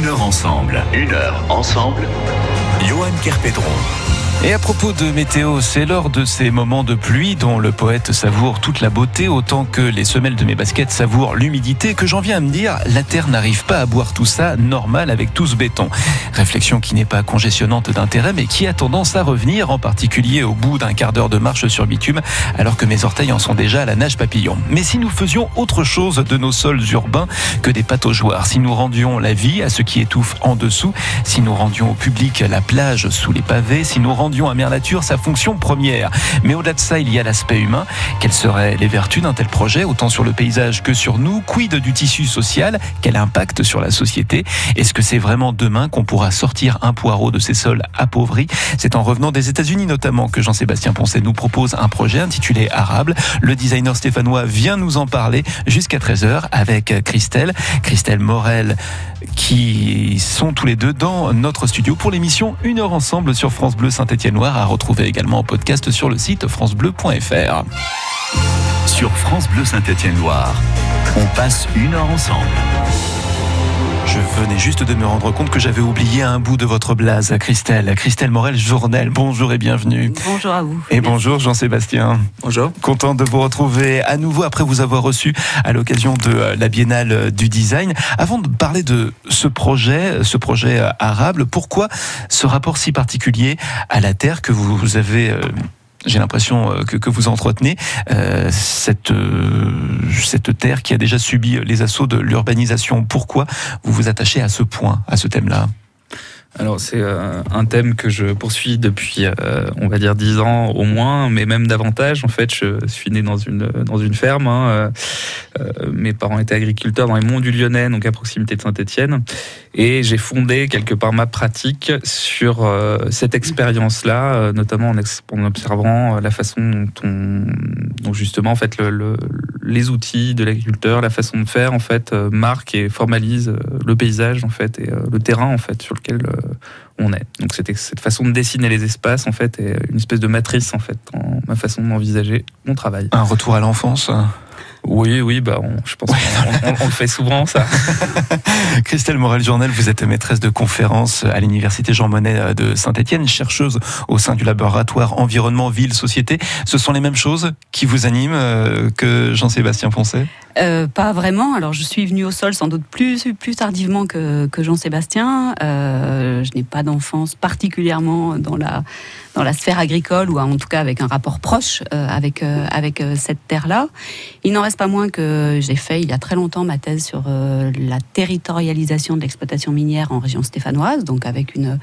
Une heure ensemble. Une heure ensemble. Johan Kerpedron. Et à propos de météo, c'est lors de ces moments de pluie dont le poète savoure toute la beauté autant que les semelles de mes baskets savourent l'humidité que j'en viens à me dire la terre n'arrive pas à boire tout ça normal avec tout ce béton. Réflexion qui n'est pas congestionnante d'intérêt mais qui a tendance à revenir en particulier au bout d'un quart d'heure de marche sur bitume alors que mes orteils en sont déjà à la nage papillon. Mais si nous faisions autre chose de nos sols urbains que des pataugeoires, si nous rendions la vie à ce qui étouffe en dessous, si nous rendions au public la plage sous les pavés, si nous rendions à Mère Nature sa fonction première. Mais au-delà de ça, il y a l'aspect humain. Quelles seraient les vertus d'un tel projet, autant sur le paysage que sur nous? Quid du tissu social? Quel impact sur la société? Est-ce que c'est vraiment demain qu'on pourra sortir un poireau de ces sols appauvris? C'est en revenant des États-Unis notamment que Jean-Sébastien Poncet nous propose un projet intitulé Arable. Le designer stéphanois vient nous en parler jusqu'à 13h avec Christelle, Christelle Morel, qui sont tous les deux dans notre studio pour l'émission Une heure ensemble sur France Bleu Saint-Étienne noir à retrouver également en podcast sur le site francebleu.fr. Sur France Bleu Saint-Étienne Loire, on passe une heure ensemble. Je venais juste de me rendre compte que j'avais oublié un bout de votre blase, Christelle. Christelle Morel, journal. Bonjour et bienvenue. Bonjour à vous. Et bonjour Jean-Sébastien. Bonjour. Content de vous retrouver à nouveau après vous avoir reçu à l'occasion de la Biennale du Design. Avant de parler de ce projet, ce projet arable, pourquoi ce rapport si particulier à la Terre que vous avez euh, j'ai l'impression euh, que, que, vous entretenez euh, cette, euh, cette terre qui a déjà subi les assauts de l'urbanisation. Pourquoi vous vous attachez à ce point, à ce thème-là? Alors c'est euh, un thème que je poursuis depuis, euh, on va dire, dix ans au moins, mais même davantage. En fait, je suis né dans une, dans une ferme. Hein, euh, mes parents étaient agriculteurs dans les monts du Lyonnais, donc à proximité de Saint-Étienne. Et j'ai fondé quelque part ma pratique sur cette expérience-là, notamment en, observant la façon dont, justement, en fait, le, les outils de l'agriculteur, la façon de faire, en fait, marquent et formalisent le paysage, en fait, et le terrain, en fait, sur lequel on est. Donc c'était cette façon de dessiner les espaces en fait une espèce de matrice en fait ma façon d'envisager mon travail. Un retour à l'enfance. Oui, oui, bah je pense qu'on le fait souvent, ça. Christelle Morel-Journal, vous êtes maîtresse de conférence à l'Université Jean Monnet de Saint-Etienne, chercheuse au sein du laboratoire Environnement, Ville, Société. Ce sont les mêmes choses qui vous animent euh, que Jean-Sébastien Poncet? Euh, Pas vraiment. Alors, je suis venue au sol sans doute plus, plus tardivement que, que Jean-Sébastien. Euh, je n'ai pas d'enfance particulièrement dans la, dans la sphère agricole ou en tout cas avec un rapport proche euh, avec, euh, avec euh, cette terre-là. Il n'en reste pas moins que j'ai fait il y a très longtemps ma thèse sur la territorialisation de l'exploitation minière en région stéphanoise, donc avec une,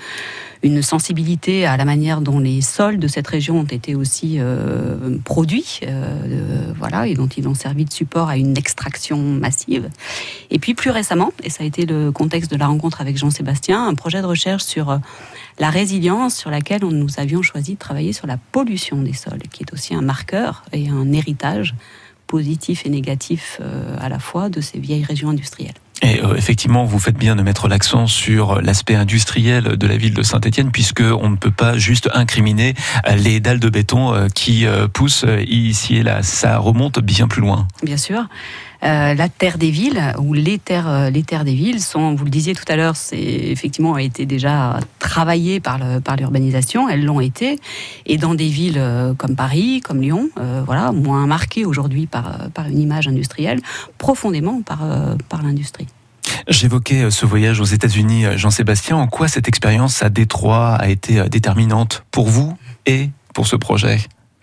une sensibilité à la manière dont les sols de cette région ont été aussi produits, voilà, et dont ils ont servi de support à une extraction massive. Et puis plus récemment, et ça a été le contexte de la rencontre avec Jean-Sébastien, un projet de recherche sur la résilience sur laquelle nous avions choisi de travailler sur la pollution des sols, qui est aussi un marqueur et un héritage positif et négatif euh, à la fois de ces vieilles régions industrielles. Et euh, effectivement, vous faites bien de mettre l'accent sur l'aspect industriel de la ville de Saint-Étienne, puisque on ne peut pas juste incriminer les dalles de béton euh, qui poussent ici et là. Ça remonte bien plus loin. Bien sûr. Euh, la terre des villes, ou les terres, euh, les terres des villes, sont, vous le disiez tout à l'heure, c'est effectivement a été déjà travaillé par l'urbanisation, elles l'ont été, et dans des villes euh, comme Paris, comme Lyon, voilà, moins marquées aujourd'hui par, par une image industrielle, profondément par, par l'industrie. J'évoquais ce voyage aux États-Unis, Jean-Sébastien. En quoi cette expérience à Détroit a été déterminante pour vous et pour ce projet?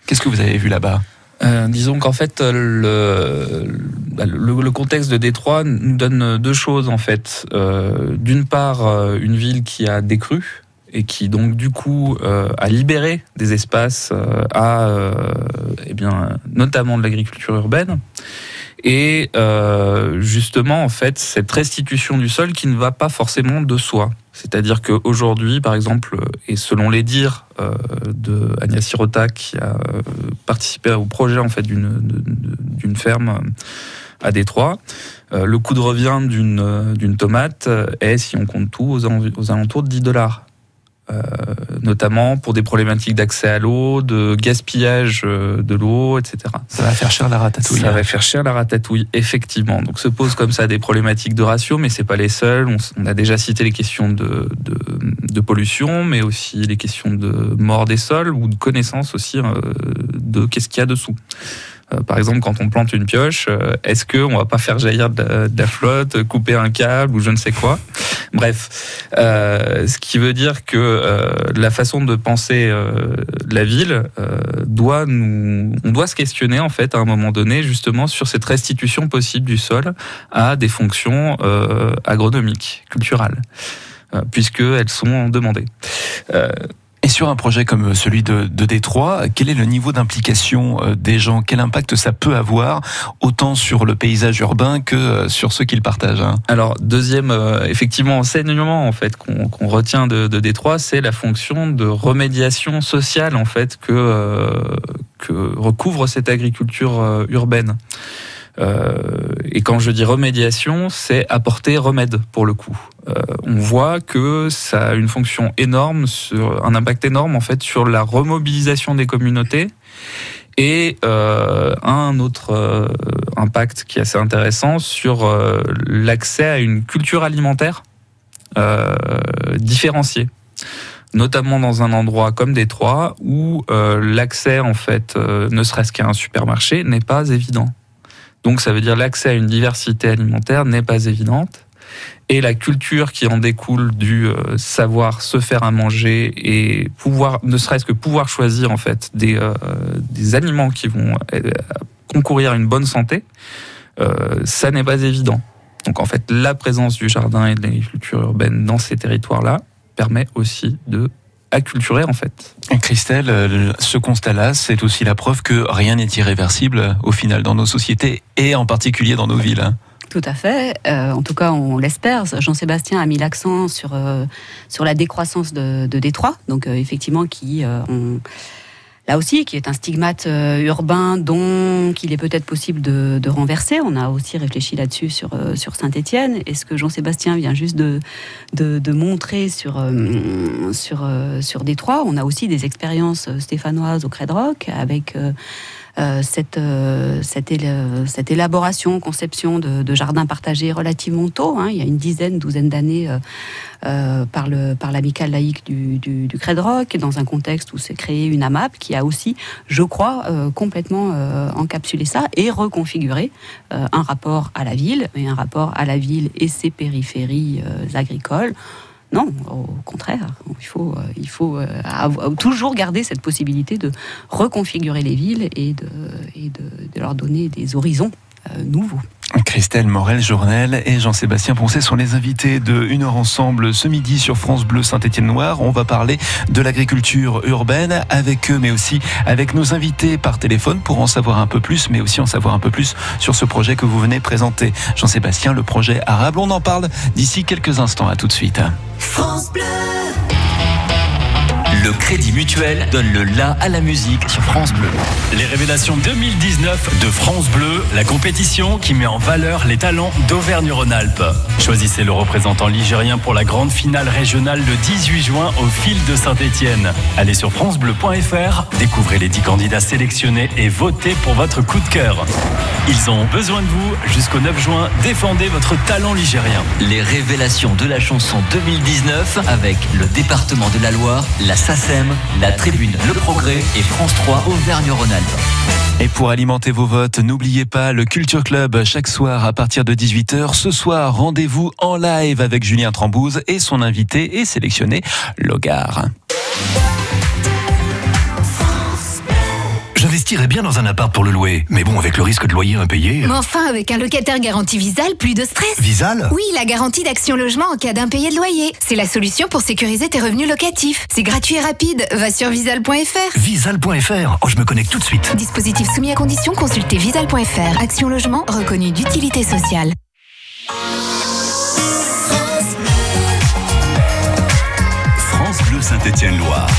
Qu'est-ce que vous avez vu là-bas? Euh, disons qu'en fait, le, le, contexte de Détroit nous donne deux choses en fait. Euh, d'une part, euh, une ville qui a décru et qui donc du coup a libéré des espaces à, eh bien, notamment de l'agriculture urbaine. Et justement, en fait, cette restitution du sol qui ne va pas forcément de soi. C'est-à-dire qu'aujourd'hui, par exemple, et selon les dires euh, de Agnès Sirota, qui a euh, participé au projet en fait d'une ferme à Détroit, euh, le coût de revient d'une tomate est, si on compte tout, aux, alentours de 10 dollars. Euh, notamment pour des problématiques d'accès à l'eau, de gaspillage euh, de l'eau, etc. Ça va faire cher la ratatouille. Ça hein. va faire cher la ratatouille, effectivement. Donc se posent comme ça des problématiques de ratio, mais c'est pas les seuls. On, on a déjà cité les questions de, de, de pollution, mais aussi les questions de mort des sols ou de connaissance aussi euh, de qu'est-ce qu'il y a dessous. Euh, par exemple, quand on plante une pioche, euh, est-ce qu'on va pas faire jaillir de la, de la flotte, couper un câble ou je ne sais quoi? Bref, euh, ce qui veut dire que euh, la façon de penser euh, la ville euh, doit nous, on doit se questionner en fait à un moment donné justement sur cette restitution possible du sol à des fonctions agronomiques, culturelles, euh, puisqu'elles sont demandées. Et sur un projet comme celui de, Détroit, quel est le niveau d'implication euh, des gens? Quel impact ça peut avoir, autant sur le paysage urbain que euh, sur ceux qui le partagent hein? Alors deuxième euh, effectivement enseignement en fait qu'on retient de, Détroit, c'est la fonction de remédiation sociale en fait que recouvre cette agriculture urbaine. Euh, et quand je dis remédiation, c'est apporter remède pour le coup. Euh, on voit que ça a une fonction énorme, un impact énorme en fait sur la remobilisation des communautés et euh, un autre impact qui est assez intéressant sur l'accès à une culture alimentaire différenciée notamment dans un endroit comme Détroit où l'accès en fait ne serait-ce qu'à un supermarché n'est pas évident. Donc ça veut dire l'accès à une diversité alimentaire n'est pas évidente et la culture qui en découle du euh, savoir se faire à manger et pouvoir ne serait-ce que pouvoir choisir en fait des, euh, des aliments qui vont euh, concourir à une bonne santé, ça n'est pas évident. Donc en fait la présence du jardin et de l'agriculture urbaine dans ces territoires-là permet aussi de acculturer en fait. Christelle, euh, ce constat-là, c'est aussi la preuve que rien n'est irréversible euh, au final dans nos sociétés et en particulier dans nos villes. hein. Tout à fait. Euh, en tout cas, on l'espère. Jean-Sébastien a mis l'accent sur, euh, sur la décroissance de, de Détroit, donc euh, effectivement qui, euh, là aussi, qui est un stigmate euh, urbain dont qu'il est peut-être possible de, renverser. On a aussi réfléchi là-dessus sur, euh, Saint-Étienne. Et ce que Jean-Sébastien vient juste de, montrer sur, euh, sur, Détroit, on a aussi des expériences stéphanoises au Credrock avec euh, euh, cette, euh, cette, cette élaboration, conception de, de jardins partagés relativement tôt, hein, il y a une dizaine, douzaine d'années, euh, euh, par, le, par l'amicale laïque du, du, du Credrock, dans un contexte où s'est créé une AMAP qui a aussi, je crois, euh, complètement euh, encapsulé ça et reconfiguré euh, un rapport à la ville, et un rapport à la ville et ses périphéries euh, agricoles. Non, au contraire, il faut, euh, euh, avoir- toujours garder cette possibilité de reconfigurer les villes et de leur donner des horizons euh, nouveaux. Christelle Morel-Journel et Jean-Sébastien Poncet sont les invités de Une heure ensemble ce midi sur France Bleu Saint-Étienne-Noir. On va parler de l'agriculture urbaine avec eux, mais aussi avec nos invités par téléphone pour en savoir un peu plus, mais aussi en savoir un peu plus sur ce projet que vous venez présenter. Jean-Sébastien, le projet arabe, on en parle d'ici quelques instants. À tout de suite. Le Crédit Mutuel donne le la à la musique sur France Bleu. Les révélations 2019 de France Bleu, la compétition qui met en valeur les talents d'Auvergne-Rhône-Alpes. Choisissez le représentant ligérien pour la grande finale régionale le 18 juin au fil de Saint-Étienne. Allez sur francebleu.fr, découvrez les 10 candidats sélectionnés et votez pour votre coup de cœur. Ils ont besoin de vous jusqu'au 9 juin. Défendez votre talent ligérien. Les révélations de la chanson 2019 avec le département de la Loire, la SACEM, la Tribune Le Progrès et France 3 Auvergne-Rhône-Alpes. Et pour alimenter vos votes, n'oubliez pas le Culture Club chaque soir à partir de 18h. Ce soir, rendez-vous en live avec Julien Trambouze et son invité et sélectionné Logar. J'investirais bien dans un appart pour le louer, mais bon, avec le risque de loyer impayé. Mais enfin, avec un locataire garanti Visal, plus de stress. Visal? Oui, la garantie d'Action Logement en cas d'impayé de loyer. C'est la solution pour sécuriser tes revenus locatifs. C'est gratuit et rapide. Va sur visal.fr. Visal.fr. Oh, je me connecte tout de suite. Dispositif soumis à condition, consultez visal.fr. Action Logement reconnu d'utilité sociale. France Bleu Saint-Étienne-Loire.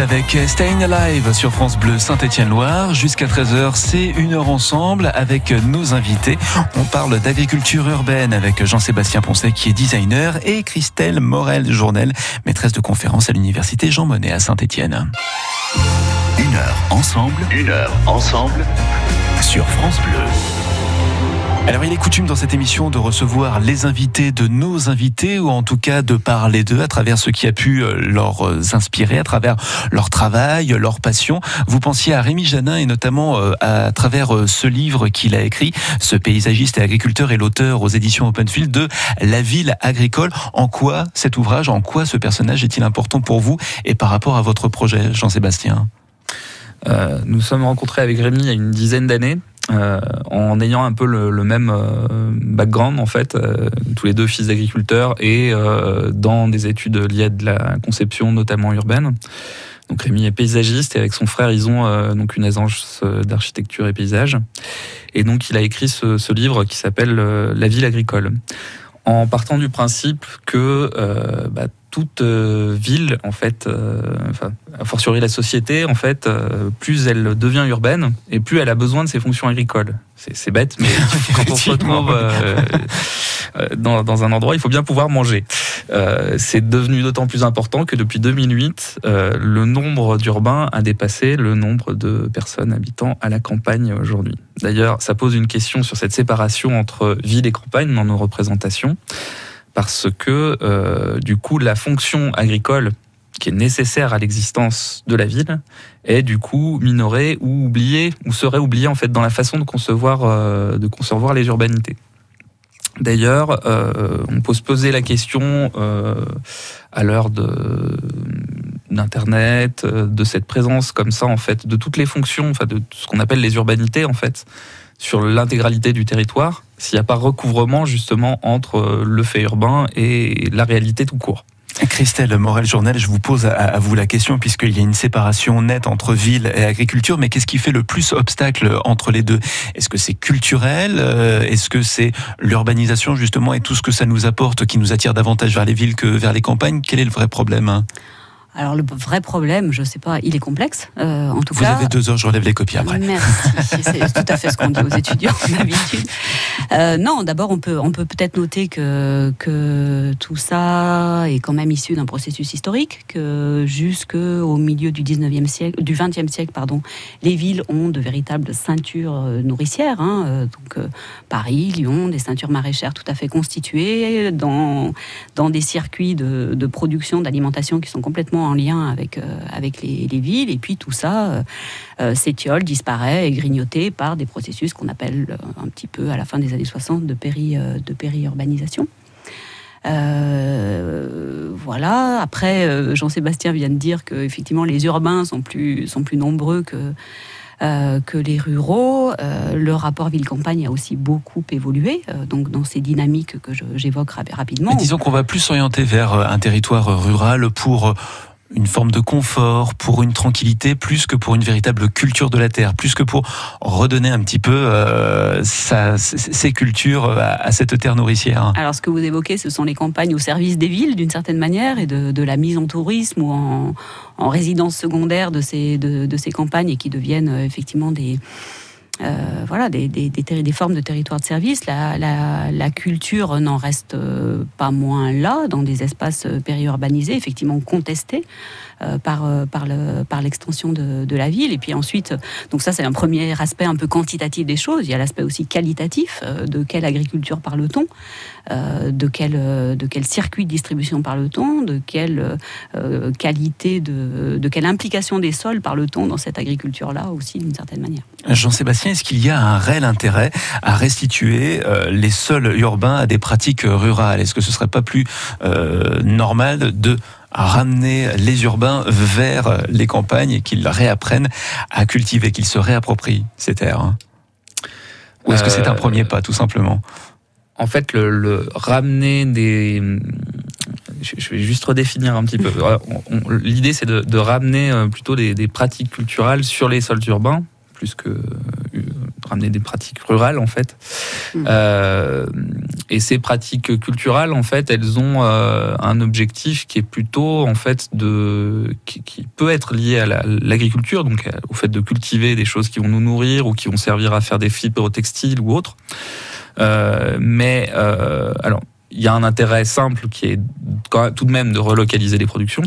Avec Staying Alive sur France Bleu Saint-Étienne-Loire. Jusqu'à 13h, c'est une heure ensemble avec nos invités. On parle d'agriculture urbaine avec Jean-Sébastien Poncet qui est designer et Christelle Morel-Journel, maîtresse de conférence à l'université Jean Monnet à Saint-Étienne. Une heure ensemble, une heure ensemble sur France Bleu. Alors il est coutume dans cette émission de recevoir les invités de nos invités ou en tout cas de parler d'eux à travers ce qui a pu euh, leur euh, inspirer, à travers leur travail, leur passion. Vous pensiez à Rémi Janin et notamment euh, à travers ce livre qu'il a écrit, ce paysagiste et agriculteur et l'auteur aux éditions Openfield de La ville agricole. En quoi cet ouvrage, en quoi ce personnage est-il important pour vous et par rapport à votre projet, Jean-Sébastien? Nous sommes rencontrés avec Rémi il y a une dizaine d'années euh, en ayant un peu le, même euh, background en fait, euh, tous les deux fils d'agriculteurs et dans des études liées à de la conception notamment urbaine. Donc Rémi est paysagiste et avec son frère ils ont donc une agence d'architecture et paysage. Et donc il a écrit ce, livre qui s'appelle La ville agricole en partant du principe que bah, toute ville, en fait, enfin, a fortiori la société, en fait, euh, plus elle devient urbaine et plus elle a besoin de ses fonctions agricoles. C'est bête, mais quand on se retrouve euh, euh, dans, dans, un endroit, il faut bien pouvoir manger. C'est devenu d'autant plus important que depuis 2008, le nombre d'urbains a dépassé le nombre de personnes habitant à la campagne aujourd'hui. D'ailleurs, ça pose une question sur cette séparation entre ville et campagne dans nos représentations, parce que du coup, la fonction agricole qui est nécessaire à l'existence de la ville est du coup minoré ou oublié ou serait oublié en fait dans la façon de concevoir euh, de concevoir les urbanités. D'ailleurs, euh, on peut se poser la question euh, à l'heure d'internet, de cette présence comme ça en fait, de toutes les fonctions, enfin de ce qu'on appelle les urbanités en fait, sur l'intégralité du territoire, s'il n'y a pas recouvrement justement entre le fait urbain et la réalité tout court. Christelle Morel-Journal, je vous pose à, vous la question, puisqu'il y a une séparation nette entre ville et agriculture, mais qu'est-ce qui fait le plus obstacle entre les deux? Est-ce que c'est culturel euh, Est-ce que c'est l'urbanisation, justement, et tout ce que ça nous apporte qui nous attire davantage vers les villes que vers les campagnes? Quel est le vrai problème? Alors le vrai problème, je ne sais pas, il est complexe. Euh, en tout Vous avez deux heures, je relève les copies après. Merci, c'est tout à fait ce qu'on dit aux étudiants d'habitude. Euh, non, d'abord on peut on peut peut-être noter que que tout ça est quand même issu d'un processus historique, que jusqu'au milieu du 19e siècle, du 20e siècle, pardon, les villes ont de véritables ceintures euh, nourricières. Hein, donc euh, Paris, Lyon, des ceintures maraîchères tout à fait constituées dans dans des circuits de, de production d'alimentation qui sont complètement en lien avec, euh, avec les, villes. Et puis tout ça euh, euh, s'étiole, disparaît et grignoté par des processus qu'on appelle un petit peu à la fin des années 60 de, péri, de périurbanisation. voilà. Après, Jean-Sébastien vient de dire que effectivement les urbains sont plus sont plus nombreux que que les ruraux. le rapport ville-campagne a aussi beaucoup évolué, donc dans ces dynamiques que j'évoque rapidement. disons qu'on va plus s'orienter vers un territoire rural pour une forme de confort, pour une tranquillité, plus que pour une véritable culture de la terre, plus que pour redonner un petit peu euh, sa, ses cultures à, cette terre nourricière. Alors ce que vous évoquez, ce sont les campagnes au service des villes d'une certaine manière et de, la mise en tourisme ou en, en résidence secondaire de ces, de ces campagnes et qui deviennent euh, effectivement des euh, voilà, des, des, formes de territoire de service. La, la, la culture n'en reste euh, pas moins là, dans des espaces euh, périurbanisés, effectivement contestés. Par, par, le, par l'extension de, de, la ville. Et puis ensuite, donc ça c'est un premier aspect un peu quantitatif des choses. Il y a l'aspect aussi qualitatif de quelle agriculture parle-t-on, de quel, de quel circuit de distribution parle-t-on, de quelle qualité, de, de quelle implication des sols parle-t-on dans cette agriculture-là aussi d'une certaine manière. Jean-Sébastien, est-ce qu'il y a un réel intérêt à restituer les sols urbains à des pratiques rurales? Est-ce que ce serait pas plus normal de ramener les urbains vers les campagnes et qu'ils réapprennent à cultiver, qu'ils se réapproprient ces terres hein? Ou est-ce que c'est un euh, premier pas, tout simplement? En fait, le, ramener des je vais juste redéfinir un petit peu. L'idée, c'est de, ramener euh, plutôt des, pratiques culturelles sur les sols urbains, plus que euh, ramener des pratiques rurales en fait. Mm. Euh, et ces pratiques culturelles, en fait, elles ont euh, un objectif qui est plutôt, en fait, de qui, qui peut être lié à la- l'agriculture, donc euh, au fait de cultiver des choses qui vont nous nourrir ou qui vont servir à faire des fibres textiles ou autres. Euh, mais alors, il y a un intérêt simple qui est quand même- tout de même de relocaliser les productions.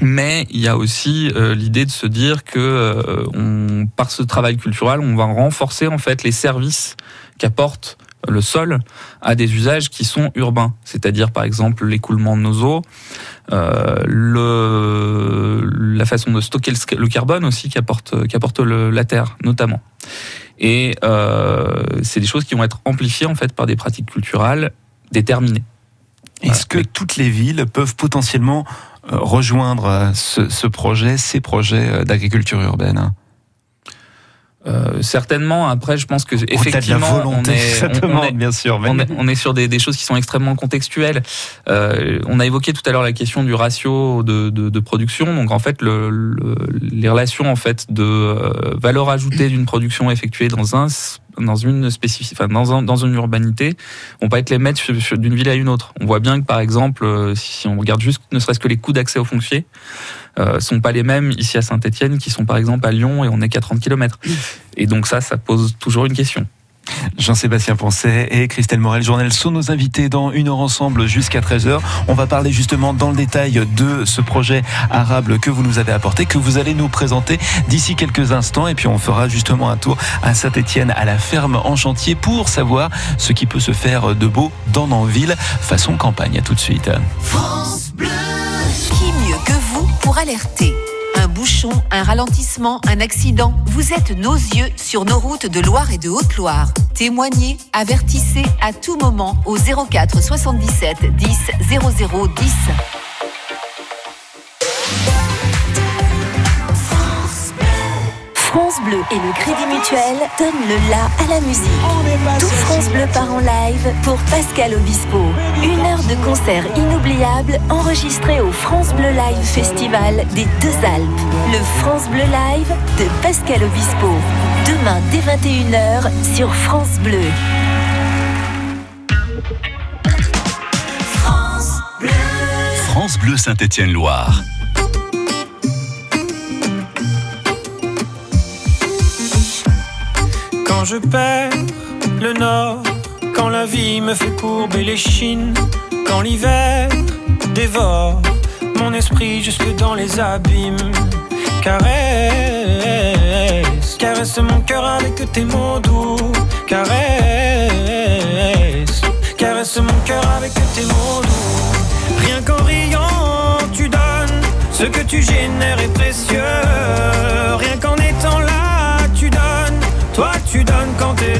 Mais il y a aussi euh, l'idée de se dire que euh, on, par ce travail culturel, on va renforcer en fait les services qu'apporte le sol à des usages qui sont urbains, c'est-à-dire par exemple l'écoulement de nos eaux, euh, le, la façon de stocker le, le carbone aussi qu'apporte qu'apporte la terre notamment. Et euh, c'est des choses qui vont être amplifiées en fait par des pratiques culturelles déterminées. Est-ce que toutes les villes peuvent potentiellement rejoindre euh, ce, ce projet, ces projets euh, d'agriculture urbaine Euh, certainement. Après, je pense que effectivement, volonté, on est, on- on est- bien sûr. on est, on est sur des, des choses qui sont extrêmement contextuelles. Euh, on a évoqué tout à l'heure la question du ratio de, de- de production. Donc en fait, le, le- les relations en fait de euh, valeur ajoutée d'une production effectuée dans un dans une spécifique, enfin dans, un- dans une urbanité, vont pas être les sur- d'une ville à une autre. On voit bien que par exemple, euh, si on regarde juste ne serait-ce que les coûts d'accès au foncier, euh, sont pas les mêmes ici à Saint-Etienne qui sont par exemple à Lyon et on est qu'à 30 km. Et donc ça, ça pose toujours une question. Jean-Sébastien Poncet et Christelle Morel Journal sont nos invités dans une heure ensemble jusqu'à 13h. On va parler justement dans le détail de ce projet arable que vous nous avez apporté, que vous allez nous présenter d'ici quelques instants. Et puis on fera justement un tour à Saint-Etienne, à la ferme en chantier, pour savoir ce qui peut se faire de beau dans Nanville, façon campagne. À tout de suite. Qui mieux que vous pour alerter? Bouchon, un ralentissement, un accident Vous êtes nos yeux sur nos routes de Loire et de Haute-Loire. Témoignez, avertissez à tout moment au 04 77 10 00 10. France Bleu et le Crédit Mutuel donnent le la à la musique. Tout France Bleu part en live pour Pascal Obispo. Une heure de concert inoubliable enregistré au France Bleu Live Festival des Deux Alpes. Le France Bleu Live de Pascal Obispo. Demain dès 21h sur France Bleu. France Bleu Saint-Étienne-Loire. Quand je perds le nord, quand la vie me fait courber les chines, quand l'hiver dévore mon esprit jusque dans les abîmes. Caresse, caresse mon cœur avec tes mots doux. Caresse, caresse mon cœur avec tes mots doux. Rien qu'en riant, tu donnes ce que tu génères est précieux.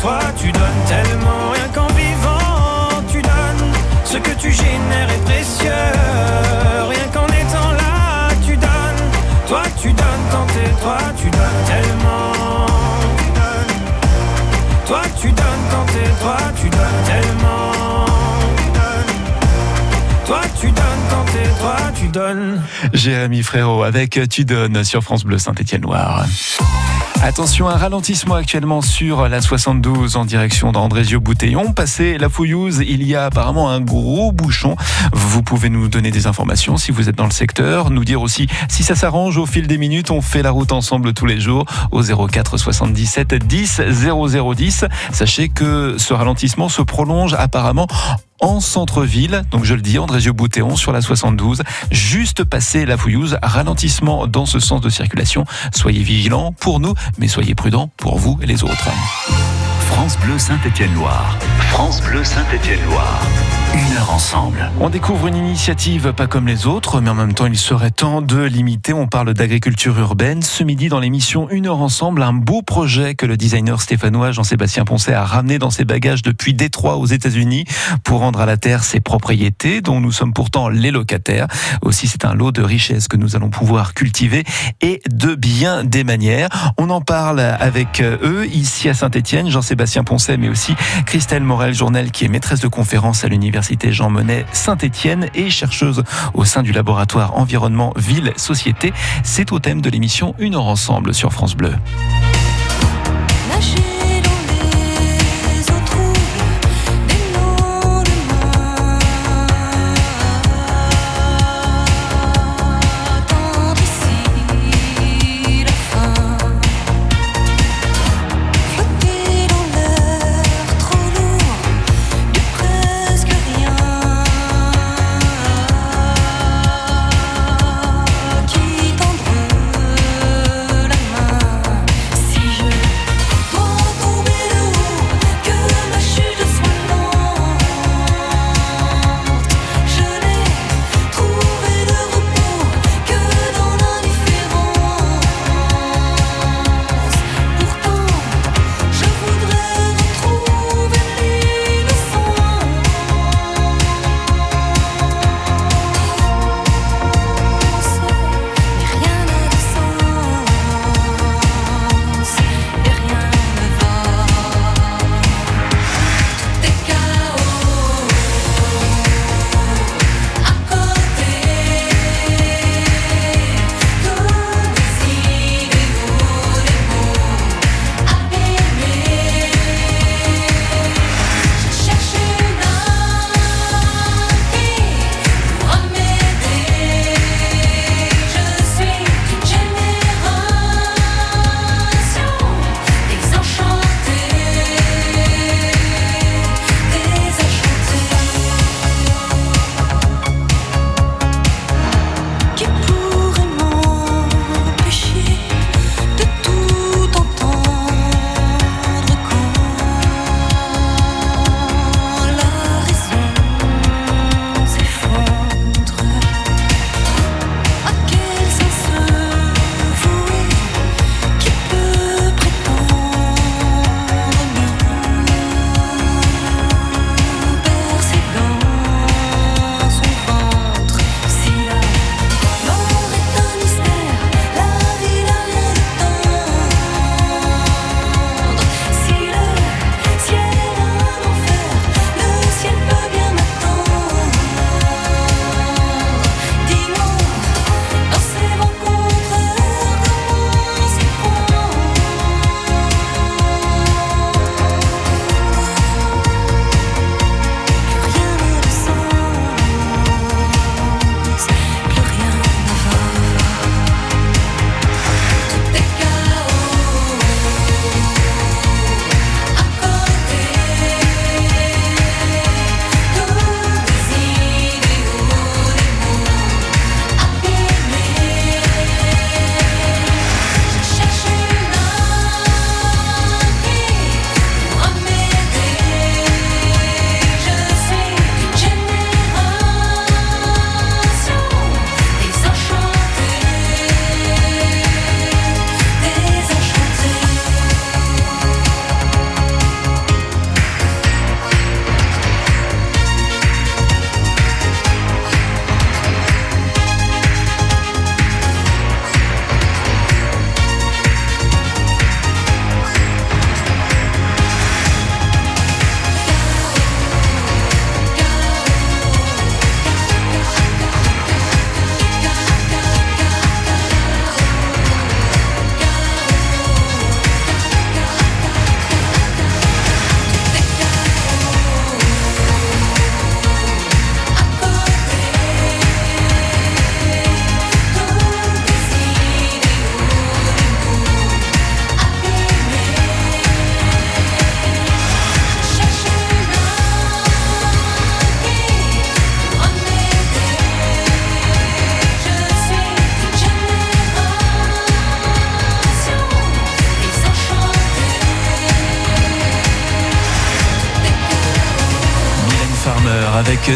toi, tu donnes tellement rien qu'en vivant, tu donnes ce que tu génères est précieux. Rien qu'en étant là, tu donnes, toi tu donnes tant et toi tu donnes tellement. Tu donnes. Toi tu donnes tant et toi tu donnes tellement. Toi tu donnes tant et toi tu donnes. Jérémy Frérot avec Tu donnes sur France Bleu Saint-Étienne Noir. Attention, un ralentissement actuellement sur la 72 en direction d'Andrézieux-Bouteillon. Passé la Fouillouse, il y a apparemment un gros bouchon. Vous pouvez nous donner des informations si vous êtes dans le secteur, nous dire aussi si ça s'arrange au fil des minutes. On fait la route ensemble tous les jours au 04 77 10 0010. Sachez que ce ralentissement se prolonge apparemment en centre-ville. Donc je le dis, Andrézieux-Boutéon sur la 72, juste passé la Fouillouse, ralentissement dans ce sens de circulation. Soyez vigilants pour nous, mais soyez prudents pour vous et les autres. France Bleu Saint-Étienne-Loire. France Bleu Saint-Étienne-Loire. Une heure ensemble. On découvre une initiative pas comme les autres, mais en même temps il serait temps de limiter. On parle d'agriculture urbaine. Ce midi dans l'émission Une heure ensemble, un beau projet que le designer stéphanois Jean-Sébastien Poncet a ramené dans ses bagages depuis Détroit aux États-Unis pour rendre à la terre ses propriétés dont nous sommes pourtant les locataires. Aussi c'est un lot de richesses que nous allons pouvoir cultiver et de bien des manières. On en parle avec eux ici à Saint-Étienne, Jean-Sébastien Poncet, mais aussi Christelle Morel-Journel qui est maîtresse de conférence à l'université Jean Monnet Saint-Étienne et chercheuse au sein du laboratoire environnement ville société. C'est au thème de l'émission Une heure ensemble sur France Bleu.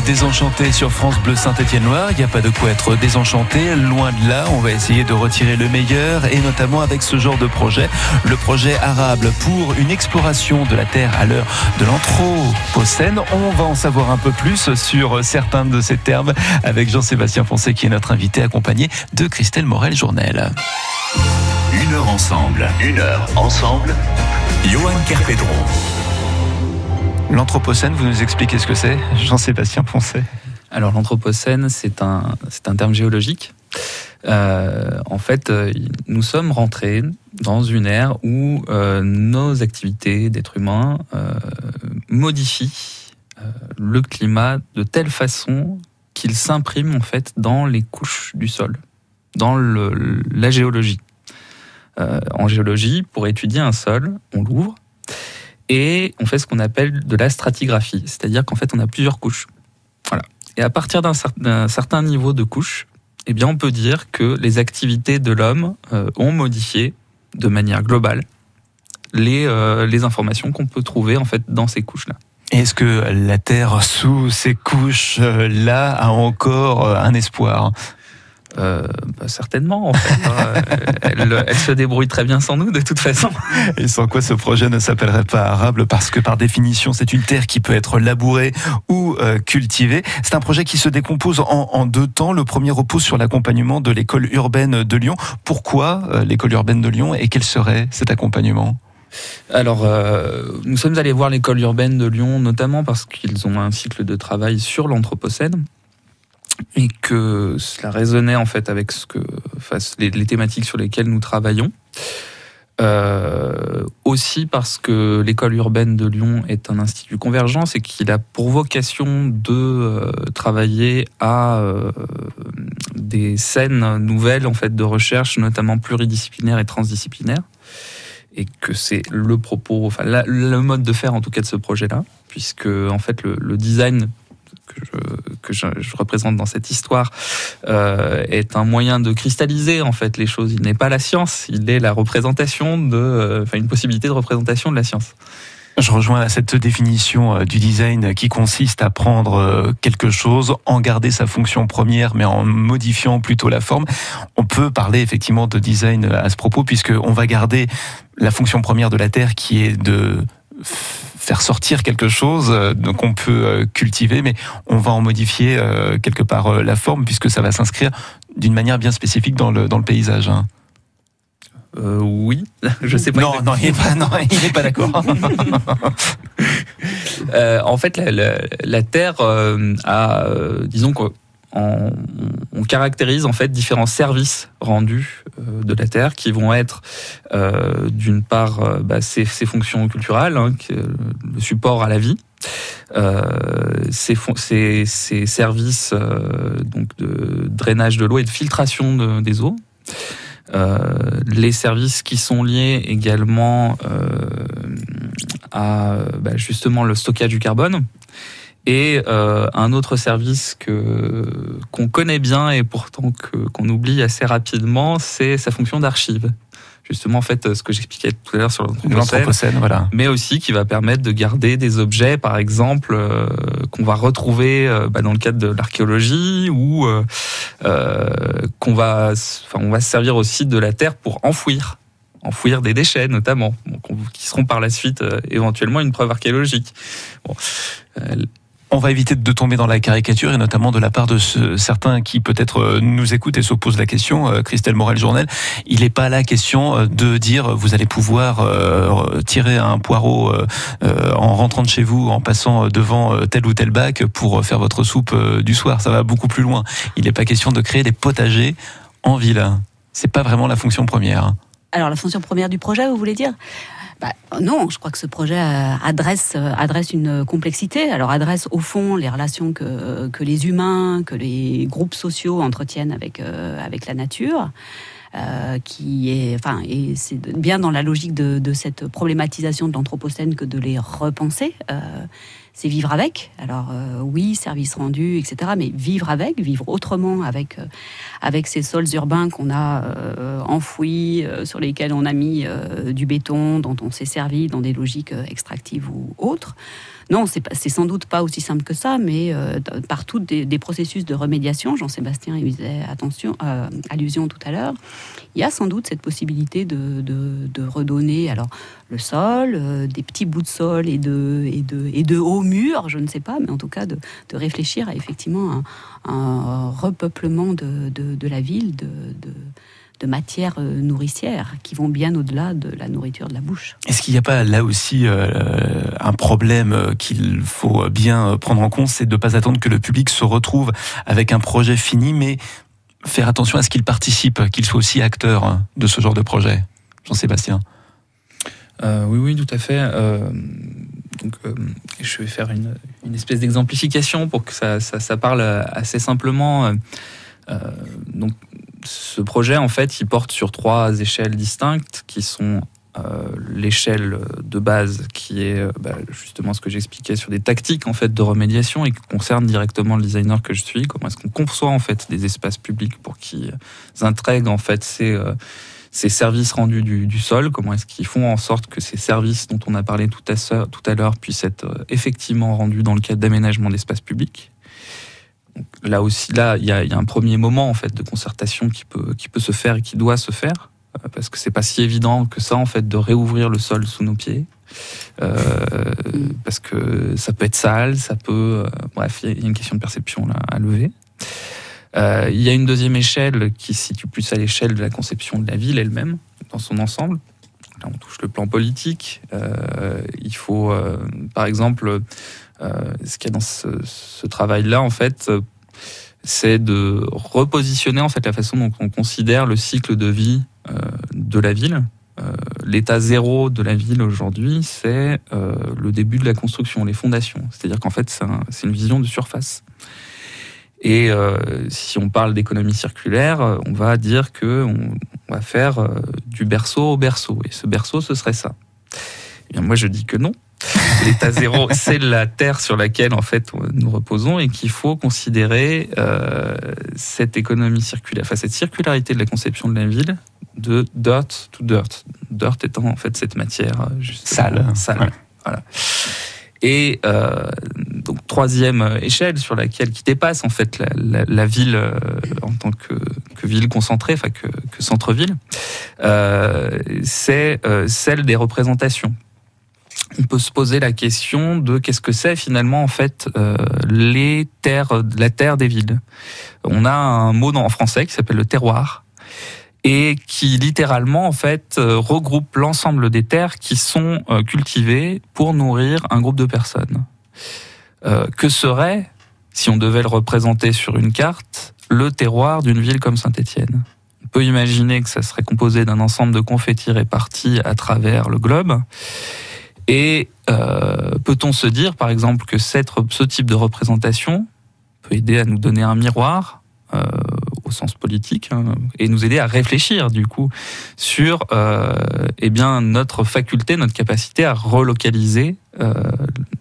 Désenchanté sur France Bleu Saint-Étienne-Loire. Il n'y a pas de quoi être désenchanté, loin de là. On va essayer de retirer le meilleur et notamment avec ce genre de projet, le projet Arable pour une exploration de la Terre à l'heure de l'Anthropocène. On va en savoir un peu plus sur certains de ces termes avec Jean-Sébastien Foncé qui est notre invité accompagné de Christelle Morel-Journel. Une heure ensemble, une heure ensemble. Johan Kerpedron. L'Anthropocène, vous nous expliquez ce que c'est Jean-Sébastien Poncet. Alors l'Anthropocène, c'est un, un terme géologique. Euh, en fait, euh, nous sommes rentrés dans une ère où euh, nos activités d'êtres humains modifient le climat de telle façon qu'il s'imprime en fait dans les couches du sol, dans la géologie. En géologie, pour étudier un sol, on l'ouvre et on fait ce qu'on appelle de la stratigraphie, c'est-à-dire qu'en fait on a plusieurs couches. Voilà. Et à partir d'un cer- d'un certain niveau de couche, eh bien on peut dire que les activités de l'homme euh, ont modifié de manière globale les, euh, les informations qu'on peut trouver en fait dans ces couches-là. Est-ce que la Terre sous ces couches-là a encore euh, un espoir? Euh, bah, certainement, en fait. hein. elle, elle se débrouille très bien sans nous, de toute façon. Et sans quoi ce projet ne s'appellerait pas arable parce que par définition c'est une terre qui peut être labourée ou euh, cultivée. C'est un projet qui se décompose en, en deux temps. Le premier repose sur l'accompagnement de l'école urbaine de Lyon. Pourquoi euh, l'école urbaine de Lyon et quel serait cet accompagnement? Alors, euh, nous sommes allés voir l'école urbaine de Lyon, notamment parce qu'ils ont un cycle de travail sur l'Anthropocène et que cela résonnait en fait avec ce que, enfin, les, thématiques sur lesquelles nous travaillons. Euh, aussi parce que l'école urbaine de Lyon est un institut convergence et qu'il a pour vocation de euh, travailler à euh, des scènes nouvelles en fait de recherche, notamment pluridisciplinaires et transdisciplinaires et que c'est le propos, enfin la- le mode de faire en tout cas de ce projet-là, puisque en fait le design que, je, représente dans cette histoire euh, est un moyen de cristalliser en fait les choses. Il n'est pas la science, il est la représentation de, euh, enfin une possibilité de représentation de la science. Je rejoins cette définition euh, du design qui consiste à prendre quelque chose, en garder sa fonction première, mais en modifiant plutôt la forme. On peut parler effectivement de design à ce propos, puisqu'on va garder la fonction première de la Terre qui est de faire sortir quelque chose euh, qu'on peut euh, cultiver, mais on va en modifier euh, quelque part euh, la forme, puisque ça va s'inscrire d'une manière bien spécifique dans le, dans le paysage. hein. Euh, oui, je sais pas. Non, non, il n'est pas, d'accord. Euh, en fait, la, la- la Terre euh, a, disons qu'on on, on caractérise en fait différents services rendus de la Terre qui vont être euh, d'une part euh, bah, ses, ses fonctions culturelles, hein, le support à la vie, euh, ses services euh, donc de drainage de l'eau et de filtration de- des eaux. Euh, les services qui sont liés également euh, à bah, justement le stockage du carbone et euh, un autre service que qu'on connaît bien et pourtant que qu'on oublie assez rapidement, c'est sa fonction d'archive. Justement, en fait, ce que j'expliquais tout à l'heure sur l'anthropocène, voilà. mais aussi qui va permettre de garder des objets, par exemple, euh, qu'on va retrouver euh, bah, dans le cadre de l'archéologie ou euh, qu'on va, enfin, on va se servir aussi de la terre pour enfouir, enfouir des déchets notamment, qui seront par la suite euh, éventuellement une preuve archéologique. Bon, euh, On va éviter de tomber dans la caricature et notamment de la part de ce- certains qui peut-être euh, nous écoutent et se posent la question. euh, Christelle Morel-Journel, il n'est pas la question euh, de dire vous allez pouvoir tirer un poireau en rentrant de chez vous, en passant devant tel ou tel bac pour faire votre soupe du soir. Ça va beaucoup plus loin. Il n'est pas question de créer des potagers en ville. C'est pas vraiment la fonction première. Alors la fonction première du projet, vous voulez dire? Bah, Non, je crois que ce projet euh, adresse, euh, adresse une complexité. Alors adresse au fond les relations que, les humains, que les groupes sociaux entretiennent avec, euh, la nature. qui est, enfin, et c'est bien dans la logique de, cette problématisation de l'anthropocène que de les repenser. C'est vivre avec. Alors euh, oui, service rendu, etc. Mais vivre avec, vivre autrement avec euh, avec ces sols urbains qu'on a euh, enfouis, sur lesquels on a mis du béton, dont on s'est servi dans des logiques extractives ou autres. Non, c'est sans doute pas aussi simple que ça, mais euh, partout des, processus de remédiation. Jean-Sébastien faisait attention, euh, allusion tout à l'heure. Il y a sans doute cette possibilité de, redonner alors le sol, euh, des petits bouts de sol et de, hauts murs, je ne sais pas, mais en tout cas de, réfléchir à effectivement un, repeuplement de, la ville, de matières euh, nourricières qui vont bien au-delà de la nourriture de la bouche. Est-ce qu'il n'y a pas là aussi euh, un problème euh, qu'il faut bien euh, prendre en compte, c'est de ne pas attendre que le public se retrouve avec un projet fini, mais faire attention à ce qu'il participe, qu'il soit aussi acteur hein, de ce genre de projet Jean-Sébastien? Euh, oui, oui, tout à fait. Euh, donc, euh, je vais faire une, une espèce d'exemplification pour que ça, ça, ça parle assez simplement. Euh, euh, donc, ce projet, en fait, il porte sur trois échelles distinctes qui sont euh, l'échelle de base qui est euh, bah, justement ce que j'expliquais sur des tactiques en fait de remédiation et qui concerne directement le designer que je suis. Comment est-ce qu'on conçoit en fait des espaces publics pour qu'ils intègrent en fait ces euh, ces services rendus du, sol, comment est-ce qu'ils font en sorte que ces services dont on a parlé tout à, tout à l'heure puissent être effectivement rendus dans le cadre d'aménagement d'espaces publics? Là aussi, là, il y, a il y a un premier moment en fait de concertation qui peut, qui peut se faire et qui doit se faire, euh, parce que c'est pas si évident que ça en fait de réouvrir le sol sous nos pieds, Euh, parce que ça peut être sale, ça peut, euh, bref, il y a- une question de perception là à lever. Euh, il y a une deuxième échelle qui se situe plus à l'échelle de la conception de la ville elle-même, dans son ensemble. Là, on touche le plan politique. Il faut, par exemple, ce qu'il y a dans ce, travail-là, en fait, euh, c'est de repositionner en fait la façon dont on considère le cycle de vie euh, de la ville. Euh, L'état zéro de la ville aujourd'hui, c'est euh, le début de la construction, les fondations. C'est-à-dire qu'en fait, c'est un- c'est une vision de surface. Et euh, si on parle d'économie circulaire, euh, on va dire que on, va faire euh, du berceau au berceau. Et ce berceau, ce serait ça. Eh bien, moi, je dis que non. L'état zéro, c'est la terre sur laquelle en fait nous reposons et qu'il faut considérer euh, cette économie circulaire, enfin cette circularité de la conception de la ville de dirt to dirt. Dirt étant en fait cette matière euh, Sale. sale. Ouais. Voilà. Et euh, donc troisième échelle sur laquelle qui dépasse en fait la, la- la ville euh, en tant que, que ville concentrée, enfin que, que centre-ville, euh, c'est celle des représentations. On peut se poser la question de qu'est-ce que c'est finalement en fait euh, les terres, la terre des villes. On a un mot en français qui s'appelle le terroir et qui littéralement en fait euh, regroupe l'ensemble des terres qui sont euh, cultivées pour nourrir un groupe de personnes. Que serait, si on devait le représenter sur une carte, le terroir d'une ville comme Saint-Étienne? On peut imaginer que ça serait composé d'un ensemble de confettis répartis à travers le globe. Et euh, peut-on se dire, par exemple, que ce type de représentation peut aider à nous donner un miroir euh, au sens politique hein, et nous aider à réfléchir du coup sur euh, eh bien notre faculté, notre capacité à relocaliser euh,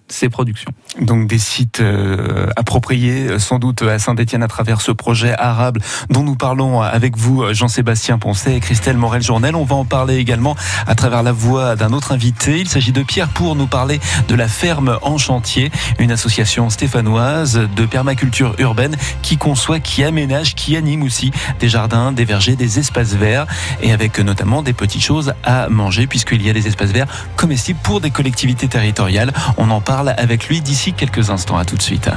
ces productions? Donc des sites euh, appropriés euh, sans doute à Saint-Etienne à travers ce projet arabe dont nous parlons avec vous euh, Jean-Sébastien Poncet et Christelle Morel-Journel. On va en parler également à travers la voix d'un autre invité. Il s'agit de Pierre pour nous parler de la ferme en chantier, une association stéphanoise de permaculture urbaine qui conçoit, qui aménage, qui anime aussi des jardins, des vergers, des espaces verts et avec notamment des petites choses à manger puisqu'il y a des espaces verts comestibles pour des collectivités territoriales. On en parle avec lui d'ici quelques instants. À tout de suite.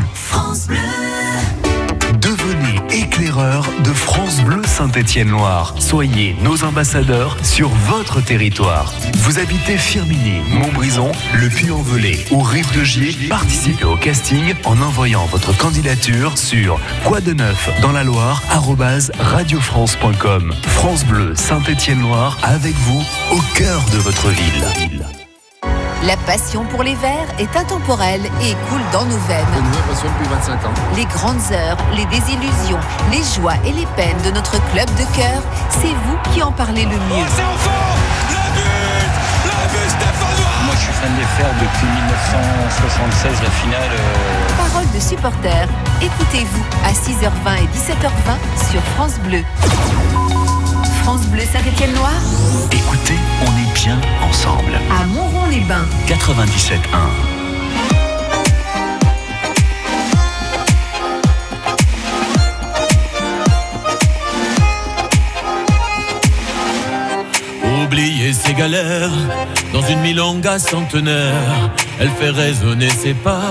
Devenez éclaireur de France Bleu Saint-Étienne-Loire. Soyez nos ambassadeurs sur votre territoire. Vous habitez Firminy, Montbrison, Le Puy-en-Velay ou Rive de Gier. Participez au casting en envoyant votre candidature sur quoi de neuf dans la Loire radiofrance.com. France Bleu Saint-Étienne-Loire avec vous au cœur de votre ville. La passion pour les verts est intemporelle et coule dans nos veines. passion depuis 25 ans. Les grandes heures, les désillusions, les joies et les peines de notre club de cœur, c'est vous qui en parlez le mieux. c'est enfant Le but Le but stéphanois Moi, je suis fan des Fers depuis 1976, la finale. euh, Parole de supporters, écoutez-vous à 6h20 et 17h20 sur France Bleu. France Bleu Saint-Étienne-Loire Écoutez, on est bien ensemble. à Montrond-les-Bains. 97.1. Oublier ses galères dans une milonga centenaire, elle fait résonner ses pas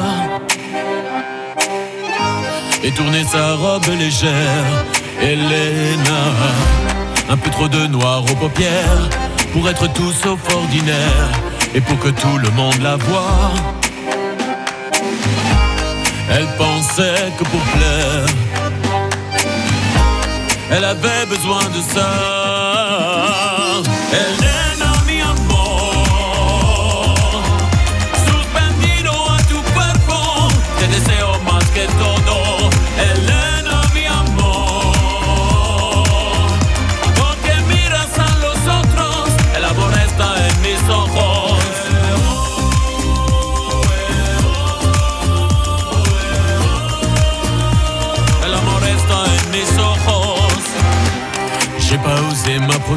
et tourner sa robe légère. Elena, un peu trop de noir aux paupières pour être tout sauf ordinaire et pour que tout le monde la voie. Elle pensait que pour plaire, elle avait besoin de ça.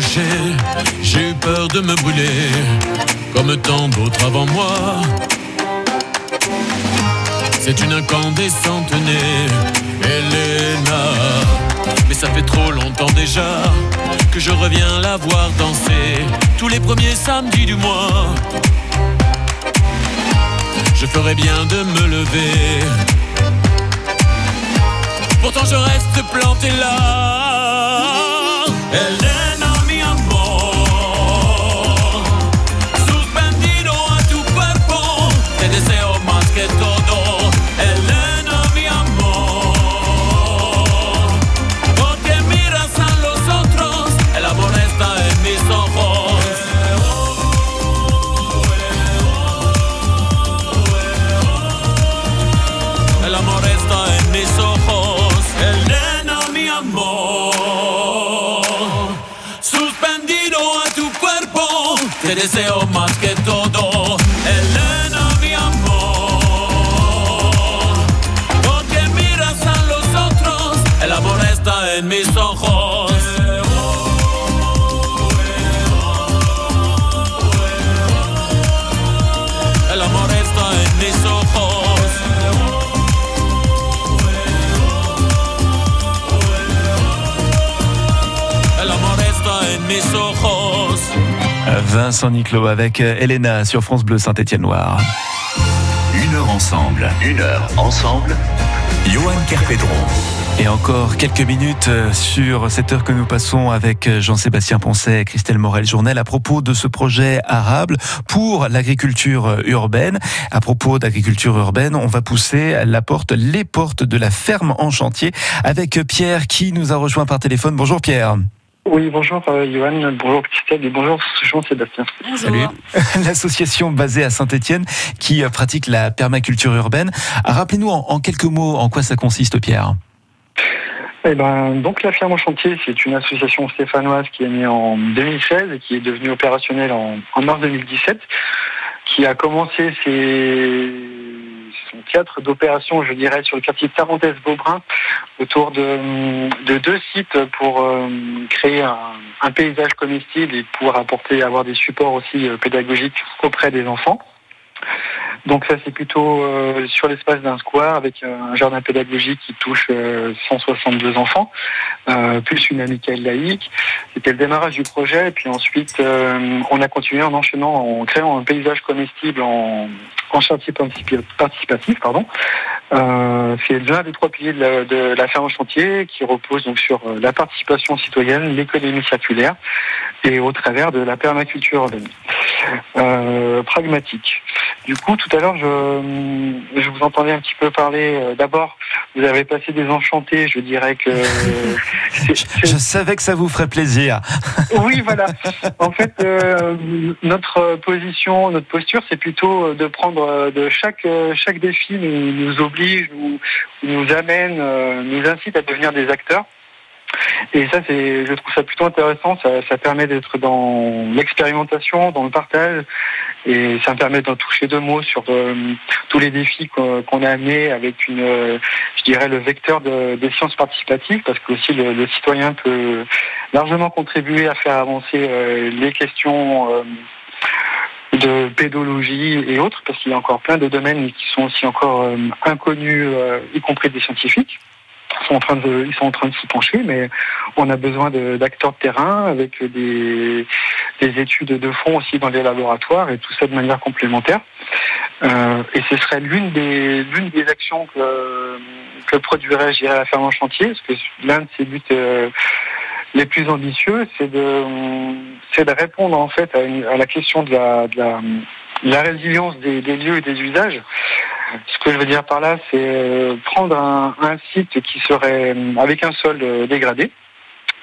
J'ai eu peur de me brûler, comme tant d'autres avant moi. C'est une incandescente née, Elena. Mais ça fait trop longtemps déjà que je reviens la voir danser, tous les premiers samedis du mois. Je ferais bien de me lever. Pourtant je reste planté là. Vincent Niclot avec euh, Elena sur France Bleu Saint-Étienne-Loire. Une heure ensemble. Une heure ensemble. Johan Kerpedron. Et encore quelques minutes euh, sur cette heure que nous passons avec euh, Jean-Sébastien Poncet et Christelle Morel-Journel à propos de ce projet arable pour l'agriculture urbaine. À propos d'agriculture urbaine, on va pousser la porte, les portes de la ferme en chantier avec Pierre qui nous a rejoint par téléphone. Bonjour Pierre. Oui, bonjour euh, Johan, bonjour Christelle et bonjour Jean-Sébastien. Salut. L'association basée à Saint-Étienne qui euh, pratique la permaculture urbaine. Rappelez-nous en, en quelques mots en quoi ça consiste Pierre. Eh ben, donc la ferme en chantier, c'est une association stéphanoise qui est née en 2016 et qui est devenue opérationnelle en, en mars 2017, qui a commencé ses, son théâtre d'opération, je dirais, sur le quartier de Tarentaise-Vaubrin, autour de, de deux sites pour euh, créer un, paysage comestible et pouvoir apporter, avoir des supports aussi euh, pédagogiques auprès des enfants. Donc ça c'est plutôt euh, sur l'espace d'un square avec un jardin pédagogique qui touche euh, 162 enfants, plus une amicale laïque. C'était le démarrage du projet et puis ensuite on a continué en enchaînant, en créant un paysage comestible en, en chantier participatif. Pardon. Euh, c'est l'un des trois piliers de la, de la ferme en chantier qui repose donc sur euh, la participation citoyenne, l'économie circulaire et au travers de la permaculture urbaine. Euh, pragmatique. Du coup, tout à l'heure, je, je vous entendais un petit peu parler. D'abord, vous avez passé des enchantés. Je dirais que Je savais que ça vous ferait plaisir. oui, voilà. En fait, euh, notre position, notre posture, c'est plutôt de prendre euh, de chaque euh, chaque défi nous, oblige, nous, nous amène, euh, nous incite à devenir des acteurs. Et ça, c'est, je trouve ça plutôt intéressant. Ça, ça permet d'être dans l'expérimentation, dans le partage, et ça me permet d'en toucher deux mots sur tous les défis qu'on a amenés avec une, je dirais, le vecteur de- des sciences participatives, parce que aussi le, citoyen peut largement contribuer à faire avancer les questions. De pédologie et autres, parce qu'il y a encore plein de domaines qui sont aussi encore euh, inconnus, euh, y compris des scientifiques. Ils sont en train de, ils sont en train de s'y pencher, mais on a besoin d'acteurs de, terrain avec des, des études de fond aussi dans les laboratoires et tout ça de manière complémentaire. Euh, et ce serait l'une des, l'une des actions que, que produirait, je dirais, la ferme en chantier, parce que l'un de ses buts les plus ambitieux, c'est de, c'est de répondre en fait à, une- à la question de la, de la, résilience des, lieux et des usages. Ce que je veux dire par là, c'est euh, prendre un, site qui serait avec un sol euh, dégradé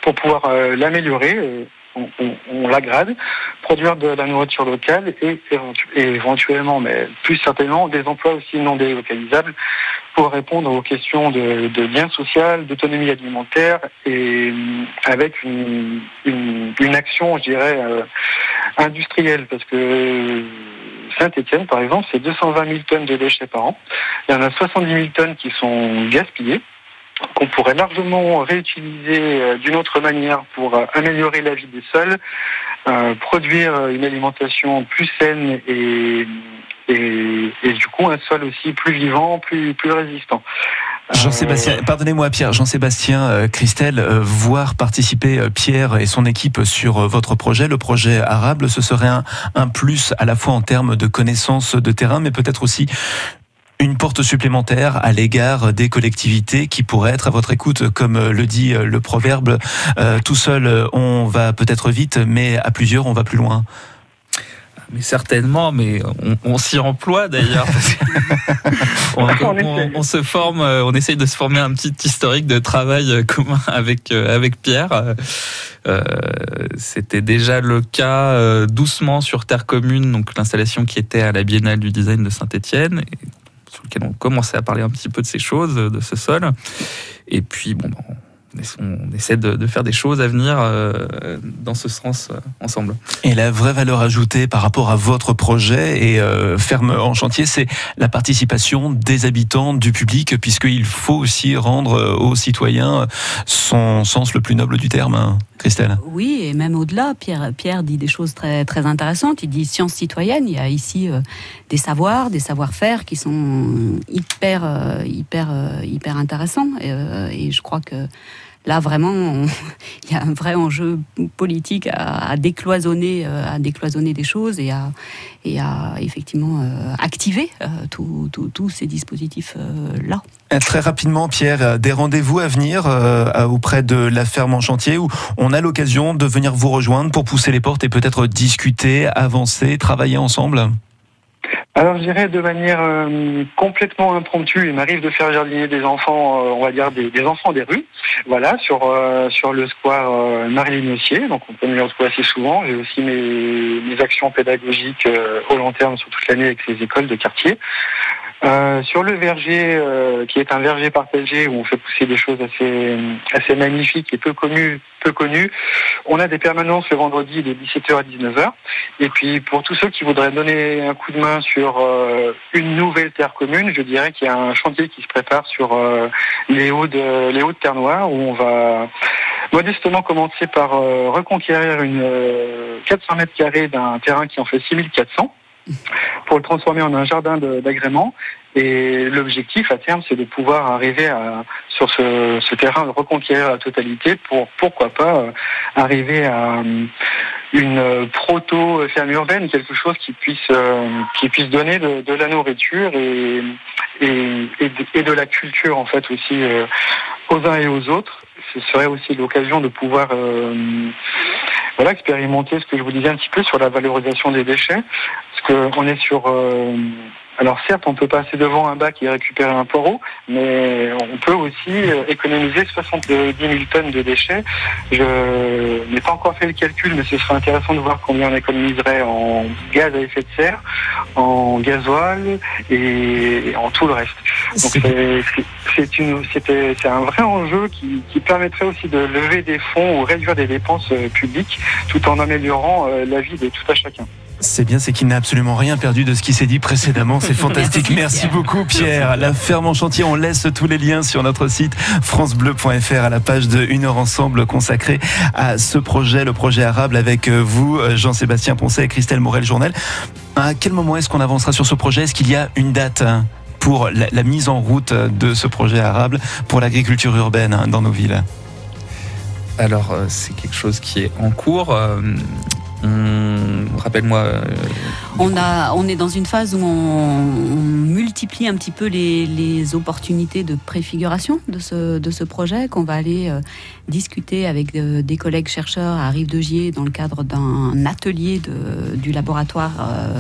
pour pouvoir euh, l'améliorer. Euh, on, on- l'agrade, produire de la nourriture locale et, éventu- et éventuellement, mais plus certainement, des emplois aussi non délocalisables pour répondre aux questions de, de lien social, d'autonomie alimentaire et euh, avec une, action, je dirais, euh, industrielle, parce que Saint-Étienne, par exemple, c'est 220 000 tonnes de déchets par an. Il y en a 70 000 tonnes qui sont gaspillées qu'on pourrait largement réutiliser euh, d'une autre manière pour euh, améliorer la vie des sols, euh, produire une alimentation plus saine et, et, et du coup un sol aussi plus vivant, plus, plus résistant. Jean-Sébastien, pardonnez-moi Pierre, Jean-Sébastien, Christelle, voir participer Pierre et son équipe sur votre projet, le projet Arable, ce serait un, un plus à la fois en termes de connaissances de terrain, mais peut-être aussi une porte supplémentaire à l'égard des collectivités qui pourraient être à votre écoute, comme le dit euh, le proverbe, euh, tout seul euh, on va peut-être vite, mais à plusieurs on va plus loin. Mais certainement, mais on, on s'y emploie d'ailleurs. on, on- on se forme, on essaye de se former un petit historique de travail commun avec avec Pierre. Euh, C'était déjà le cas euh, doucement sur Terre Commune, donc l'installation qui était à la Biennale du Design de Saint-Étienne, lequel on commençait à parler un petit peu de ces choses, de ce sol. Et puis bon, ben, on essa- on essaie de, de faire des choses à venir euh, dans ce sens euh, ensemble. Et la vraie valeur ajoutée par rapport à votre projet et euh, ferme en chantier, c'est la participation des habitants, du public, puisqu'il faut aussi rendre euh, aux citoyens son sens le plus noble du terme, hein, Christelle. Oui, et même au-delà, Pierre, Pierre dit des choses très, très intéressantes. Il dit science citoyenne. Il y a ici euh, des savoirs, des savoir-faire qui sont hyper, euh, hyper, euh, hyper intéressants. Et, euh, je crois que là, vraiment, il y a un vrai enjeu politique à, décloisonner, euh, à décloisonner des choses et à, et à effectivement euh, activer euh, tous ces dispositifs-là. Euh, Très rapidement, Pierre, euh, des rendez-vous à venir euh, auprès de la ferme en chantier où on a l'occasion de venir vous rejoindre pour pousser les portes et peut-être discuter, avancer, travailler ensemble? Alors je dirais de manière euh, complètement impromptue, il m'arrive de faire jardiner des enfants, euh, on va dire des, enfants des rues, voilà, sur euh, sur le square Marilyn Ossier, donc on peut me retrouver assez souvent. J'ai aussi mes, mes actions pédagogiques au long terme sur toute l'année avec les écoles de quartier. Euh, sur le verger, euh, qui est un verger partagé où on fait pousser des choses assez assez magnifiques et peu connues, peu connues, on a des permanences le vendredi de 17h à 19h. Et puis pour tous ceux qui voudraient donner un coup de main sur euh, une nouvelle terre commune, je dirais qu'il y a un chantier qui se prépare sur les hauts de les hauts de Terre où on va modestement commencer par reconquérir une euh, 400 mètres carrés d'un terrain qui en fait 6400 pour le transformer en un jardin d'agrément. Et l'objectif à terme, c'est de pouvoir arriver à, sur ce, ce terrain, reconquérir la totalité pour, pourquoi pas, euh, arriver à euh, une euh, proto-ferme urbaine, quelque chose qui puisse, qui puisse donner de, la nourriture et, et, et, de, la culture, en fait, aussi, aux uns et aux autres. Ce serait aussi l'occasion de pouvoir euh, voilà, expérimenter ce que je vous disais un petit peu sur la valorisation des déchets. Parce qu'on est sur euh, alors certes, on peut passer devant un bac et récupérer un poireau, mais on peut aussi euh, économiser 70 000 tonnes de déchets. Je n'ai pas encore fait le calcul, mais ce serait intéressant de voir combien on économiserait en gaz à effet de serre, en gasoil et en tout le reste. Donc c'est un vrai enjeu qui, qui, permettrait aussi de lever des fonds ou réduire des dépenses euh, publiques tout en améliorant euh, la vie de tout à chacun. C'est bien, c'est qu'il n'a absolument rien perdu de ce qui s'est dit précédemment. C'est fantastique. Merci, beaucoup, Pierre. La ferme en chantier, on laisse tous les liens sur notre site francebleu.fr à la page de Une heure ensemble consacrée à ce projet, le projet arabe avec vous, Jean-Sébastien Poncet et Christelle Morel-Journal. À quel moment est-ce qu'on avancera sur ce projet? Est-ce qu'il y a une date hein, pour la, la, mise en route de ce projet arabe pour l'agriculture urbaine hein, dans nos villes? Alors, c'est quelque chose qui est en cours. Rappelle-moi. Euh... On, a, on est dans une phase où on, on multiplie un petit peu les, opportunités de préfiguration de ce, projet, qu'on va aller euh, discuter avec euh, des collègues chercheurs à Rive de Gier dans le cadre d'un atelier du laboratoire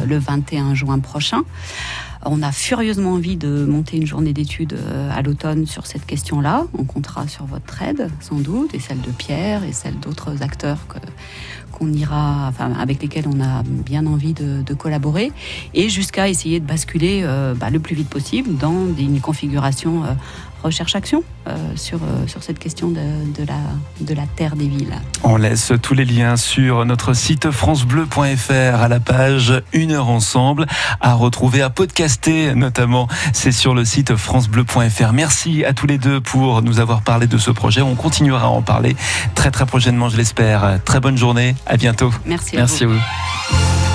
le 21 juin prochain. On a furieusement envie de monter une journée d'études à l'automne sur cette question-là. On comptera sur votre aide, sans doute, et celle de Pierre et celle d'autres acteurs qu'on ira, enfin, avec lesquels on a bien envie de, de collaborer, et jusqu'à essayer de basculer euh, bah, le plus vite possible dans une configuration euh, recherche-action euh, sur, euh, sur cette question de, de, la, de la terre des villes. On laisse tous les liens sur notre site francebleu.fr à la page Une heure ensemble, à retrouver, à podcaster notamment. C'est sur le site francebleu.fr. Merci à tous les deux pour nous avoir parlé de ce projet. On continuera à en parler très très prochainement, je l'espère. Très bonne journée, à bientôt. Merci. Merci à vous. À vous.